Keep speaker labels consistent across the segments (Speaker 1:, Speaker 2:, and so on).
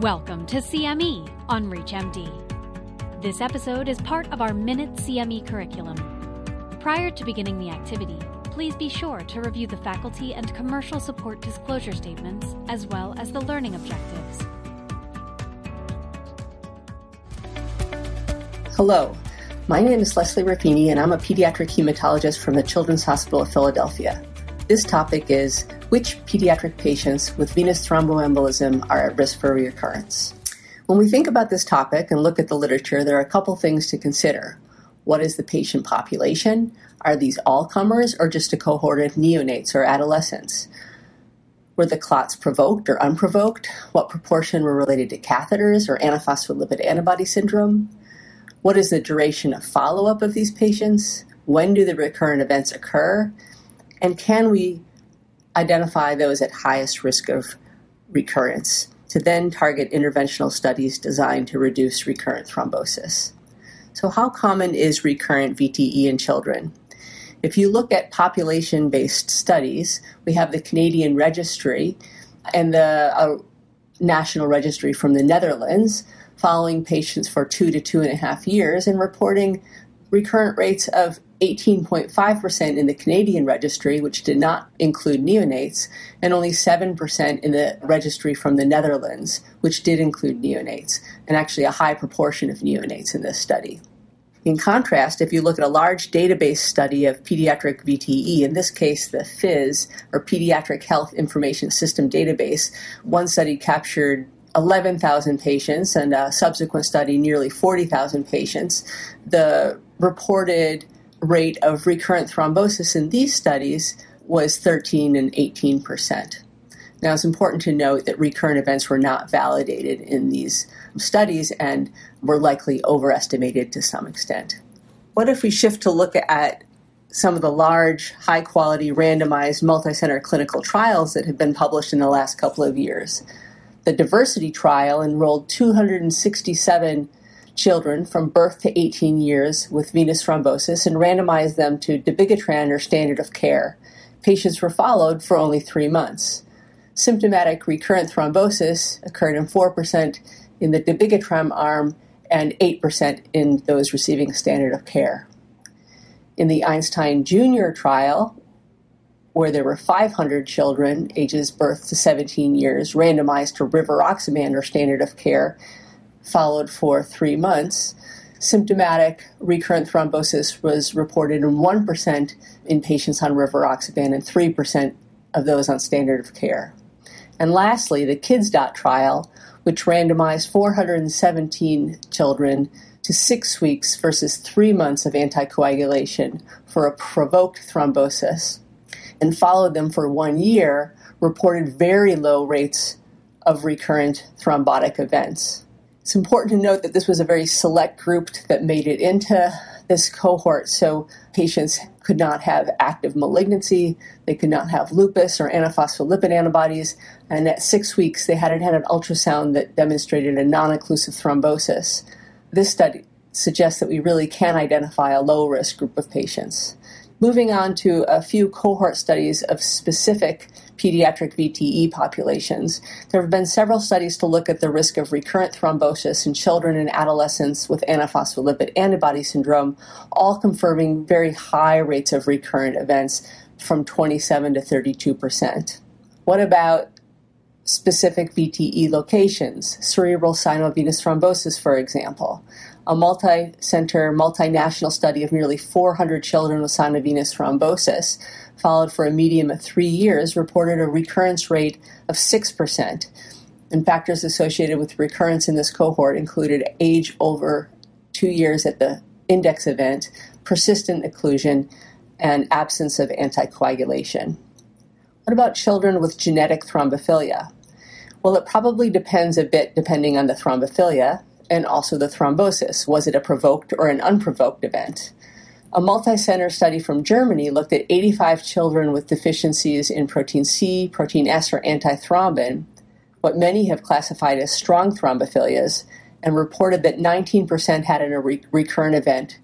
Speaker 1: Welcome to CME on ReachMD. This episode is part of our Minute CME curriculum. Prior to beginning the activity, please be sure to review the faculty and commercial support disclosure statements as well as the learning objectives.
Speaker 2: Hello, my name is Leslie Raffini and I'm a pediatric hematologist from the Children's Hospital of Philadelphia. This topic is which pediatric patients with venous thromboembolism are at risk for recurrence. When we think about this topic and look at the literature, there are a couple things to consider. What is the patient population? Are these all comers or just a cohort of neonates or adolescents? Were the clots provoked or unprovoked? What proportion were related to catheters or antiphospholipid antibody syndrome? What is the duration of follow up of these patients? When do the recurrent events occur? And can we identify those at highest risk of recurrence to then target interventional studies designed to reduce recurrent thrombosis? So, how common is recurrent VTE in children? If you look at population based studies, we have the Canadian Registry and the uh, National Registry from the Netherlands following patients for two to two and a half years and reporting recurrent rates of 18.5% in the Canadian registry, which did not include neonates, and only 7% in the registry from the Netherlands, which did include neonates, and actually a high proportion of neonates in this study. In contrast, if you look at a large database study of pediatric VTE, in this case the PHIS, or Pediatric Health Information System database, one study captured 11,000 patients and a subsequent study nearly 40,000 patients. The reported rate of recurrent thrombosis in these studies was 13 and 18 percent. Now, it's important to note that recurrent events were not validated in these studies and were likely overestimated to some extent. What if we shift to look at some of the large, high quality, randomized, multi-center clinical trials that have been published in the last couple of years? The Diversity trial enrolled 267 children from birth to 18 years with venous thrombosis and randomized them to dabigatran or standard of care. Patients were followed for only three months. Symptomatic recurrent thrombosis occurred in 4% in the dabigatran arm and 8% in those receiving standard of care. In the Einstein Junior trial, where there were 500 children ages birth to 17 years randomized to rivaroxaban or standard of care, followed for three months, symptomatic recurrent thrombosis was reported in 1% in patients on rivaroxaban and 3% of those on standard of care. And lastly, the Kids-DOTT trial, which randomized 417 children to six weeks versus three months of anticoagulation for a provoked thrombosis, and followed them for one year, reported very low rates of recurrent thrombotic events. It's important to note that this was a very select group that made it into this cohort, so patients could not have active malignancy, they could not have lupus or antiphospholipid antibodies, and at six weeks they hadn't had an ultrasound that demonstrated a non occlusive thrombosis. This study suggests that we really can identify a low risk group of patients. Moving on to a few cohort studies of specific pediatric VTE populations, there have been several studies to look at the risk of recurrent thrombosis in children and adolescents with antiphospholipid antibody syndrome, all confirming very high rates of recurrent events from 27 to 32 percent. What about specific VTE locations, cerebral sinovenous thrombosis, for example? A multi center, multinational study of nearly 400 children with sinovenous thrombosis, followed for a median of three years, reported a recurrence rate of 6%. And factors associated with recurrence in this cohort included age over two years at the index event, persistent occlusion, and absence of anticoagulation. What about children with genetic thrombophilia? Well, it probably depends a bit depending on the thrombophilia and also the thrombosis. Was it a provoked or an unprovoked event? A multi-center study from Germany looked at 85 children with deficiencies in protein C, protein S, or antithrombin, what many have classified as strong thrombophilias, and reported that 19% had a re- recurrent event,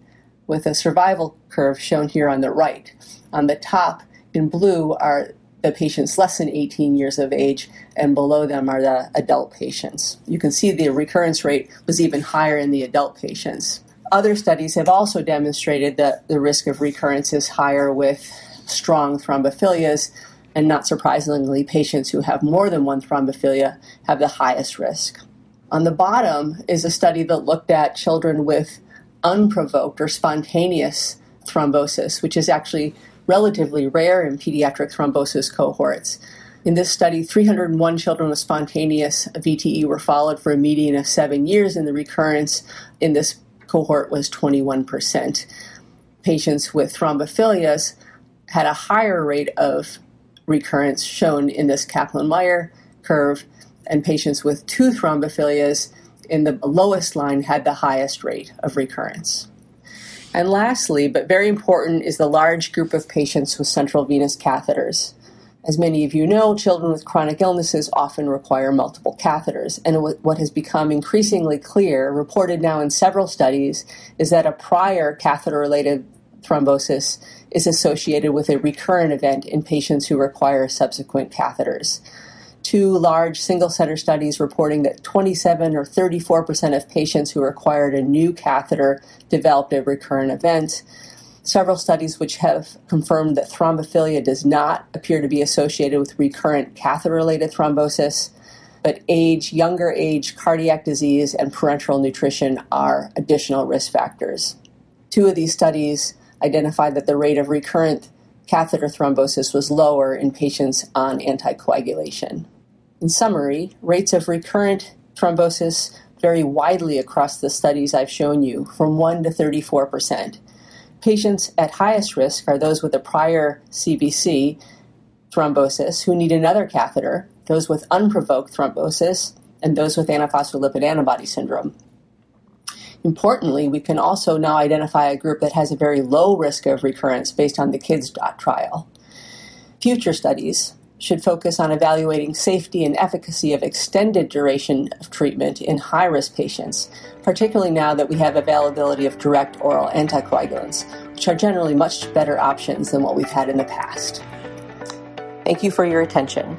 Speaker 2: with a survival curve shown here on the right. On the top in blue are the patients less than 18 years of age, and below them are the adult patients. You can see the recurrence rate was even higher in the adult patients. Other studies have also demonstrated that the risk of recurrence is higher with strong thrombophilias, and not surprisingly, patients who have more than one thrombophilia have the highest risk. On the bottom is a study that looked at children with unprovoked or spontaneous thrombosis, which is actually relatively rare in pediatric thrombosis cohorts. In this study, 301 children with spontaneous VTE were followed for a median of seven years, and the recurrence in this cohort was 21%. Patients with thrombophilias had a higher rate of recurrence shown in this Kaplan Meier curve, and patients with two thrombophilias in the lowest line had the highest rate of recurrence. And lastly, but very important, is the large group of patients with central venous catheters. As many of you know, children with chronic illnesses often require multiple catheters. And what has become increasingly clear, reported now in several studies, is that a prior catheter related thrombosis is associated with a recurrent event in patients who require subsequent catheters two large single center studies reporting that 27 or 34% of patients who required a new catheter developed a recurrent event. Several studies which have confirmed that thrombophilia does not appear to be associated with recurrent catheter related thrombosis, but age, younger age, cardiac disease, and parenteral nutrition are additional risk factors. Two of these studies identified that the rate of recurrent catheter thrombosis was lower in patients on anticoagulation. In summary, rates of recurrent thrombosis vary widely across the studies I've shown you, from 1 to 34 percent. Patients at highest risk are those with a prior CVC thrombosis who need another catheter, those with unprovoked thrombosis, and those with antiphospholipid antibody syndrome. Importantly, we can also now identify a group that has a very low risk of recurrence based on the KIDS trial. Future studies should focus on evaluating safety and efficacy of extended duration of treatment in high risk patients, particularly now that we have availability of direct oral anticoagulants, which are generally much better options than what we've had in the past. Thank you for your attention.